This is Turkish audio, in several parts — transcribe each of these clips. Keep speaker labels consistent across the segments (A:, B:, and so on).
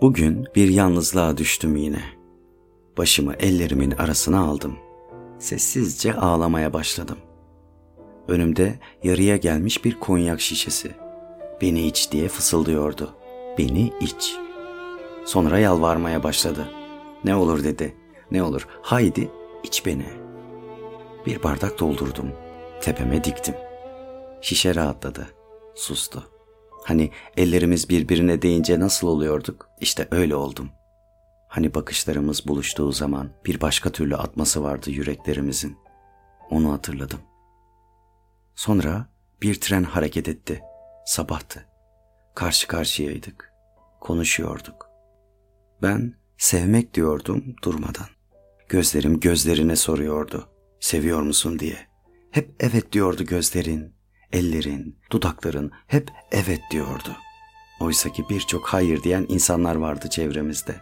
A: Bugün bir yalnızlığa düştüm yine. Başımı ellerimin arasına aldım. Sessizce ağlamaya başladım. Önümde yarıya gelmiş bir konyak şişesi. Beni iç diye fısıldıyordu. Beni iç. Sonra yalvarmaya başladı. Ne olur dedi. Ne olur haydi iç beni. Bir bardak doldurdum. Tepeme diktim. Şişe rahatladı. Sustu. Hani ellerimiz birbirine değince nasıl oluyorduk? İşte öyle oldum. Hani bakışlarımız buluştuğu zaman bir başka türlü atması vardı yüreklerimizin. Onu hatırladım. Sonra bir tren hareket etti. Sabahtı. Karşı karşıyaydık. Konuşuyorduk. Ben sevmek diyordum durmadan. Gözlerim gözlerine soruyordu. Seviyor musun diye. Hep evet diyordu gözlerin, ellerin, dudakların hep evet diyordu. Oysa ki birçok hayır diyen insanlar vardı çevremizde.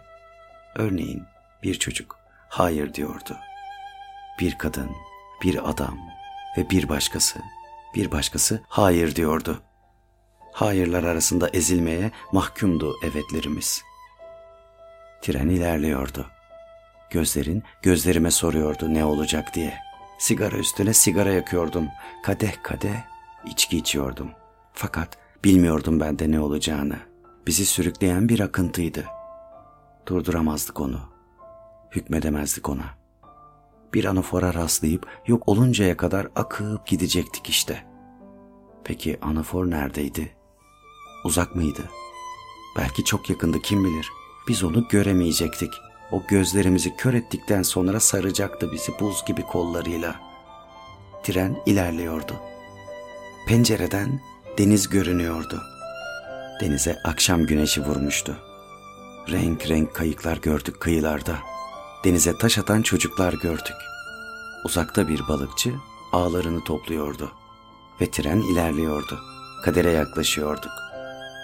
A: Örneğin bir çocuk hayır diyordu. Bir kadın, bir adam ve bir başkası, bir başkası hayır diyordu. Hayırlar arasında ezilmeye mahkumdu evetlerimiz. Tren ilerliyordu. Gözlerin gözlerime soruyordu ne olacak diye. Sigara üstüne sigara yakıyordum. Kadeh kadeh içki içiyordum. Fakat bilmiyordum ben de ne olacağını. Bizi sürükleyen bir akıntıydı. Durduramazdık onu. Hükmedemezdik ona. Bir anafora rastlayıp yok oluncaya kadar akıp gidecektik işte. Peki anafor neredeydi? Uzak mıydı? Belki çok yakındı kim bilir. Biz onu göremeyecektik. O gözlerimizi kör ettikten sonra saracaktı bizi buz gibi kollarıyla. Tren ilerliyordu. Pencereden deniz görünüyordu. Denize akşam güneşi vurmuştu. Renk renk kayıklar gördük kıyılarda. Denize taş atan çocuklar gördük. Uzakta bir balıkçı ağlarını topluyordu. Ve tren ilerliyordu. Kadere yaklaşıyorduk.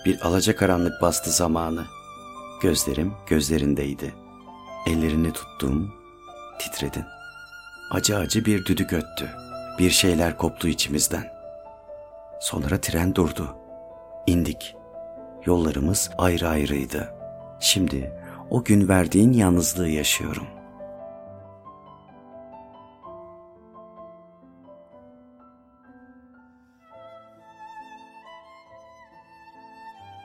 A: Bir alacakaranlık bastı zamanı. Gözlerim gözlerindeydi. Ellerini tuttum, titredin. Acı acı bir düdük öttü. Bir şeyler koptu içimizden. Sonra tren durdu. İndik. Yollarımız ayrı ayrıydı. Şimdi o gün verdiğin yalnızlığı yaşıyorum.